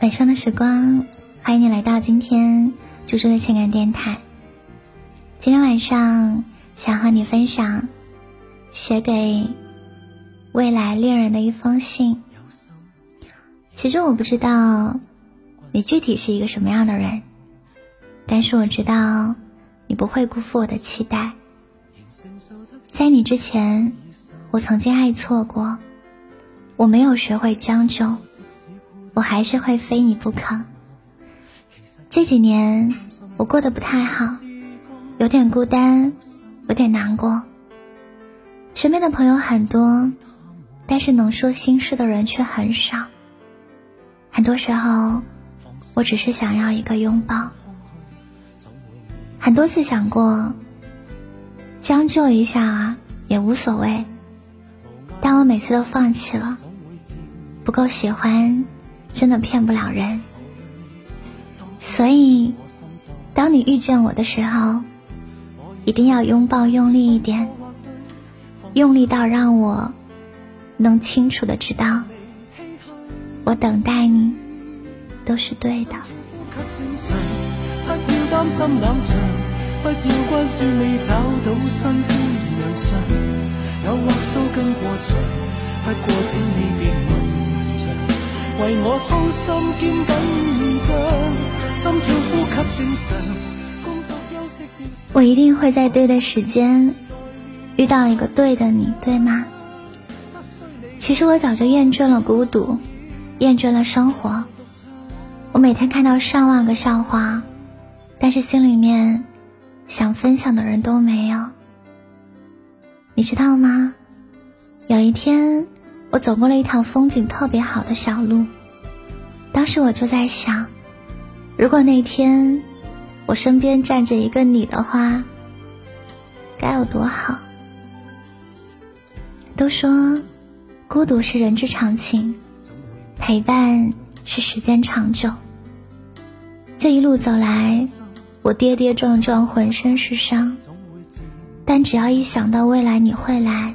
晚上的时光，欢迎你来到今天猪猪的情感电台。今天晚上想和你分享写给未来恋人的一封信。其实我不知道你具体是一个什么样的人，但是我知道你不会辜负我的期待。在你之前，我曾经爱错过，我没有学会将就。我还是会非你不可。这几年我过得不太好，有点孤单，有点难过。身边的朋友很多，但是能说心事的人却很少。很多时候，我只是想要一个拥抱。很多次想过将就一下，也无所谓，但我每次都放弃了，不够喜欢。真的骗不了人，所以，当你遇见我的时候，一定要拥抱用力一点，用力到让我能清楚的知道，我等待你都是对的。为我操心肩紧张，心跳呼吸正常，工作休息我一定会在对的时间遇到一个对的你，对吗？其实我早就厌倦了孤独，厌倦了生活。我每天看到上万个笑话，但是心里面想分享的人都没有。你知道吗？有一天。我走过了一条风景特别好的小路，当时我就在想，如果那天我身边站着一个你的话，该有多好。都说孤独是人之常情，陪伴是时间长久。这一路走来，我跌跌撞撞，浑身是伤，但只要一想到未来你会来。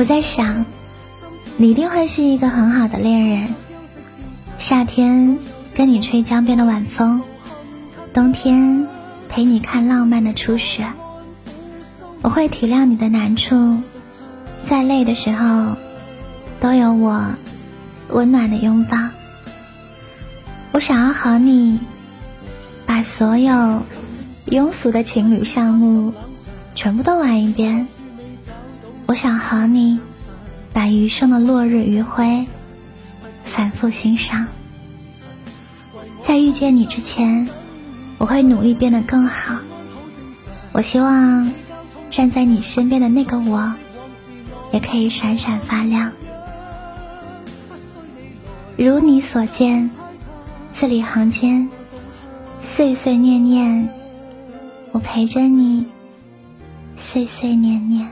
我在想，你一定会是一个很好的恋人。夏天跟你吹江边的晚风，冬天陪你看浪漫的初雪。我会体谅你的难处，再累的时候，都有我温暖的拥抱。我想要和你把所有庸俗的情侣项目全部都玩一遍。我想和你把余生的落日余晖反复欣赏。在遇见你之前，我会努力变得更好。我希望站在你身边的那个我，也可以闪闪发亮。如你所见，字里行间，岁岁念念，我陪着你，岁岁年年。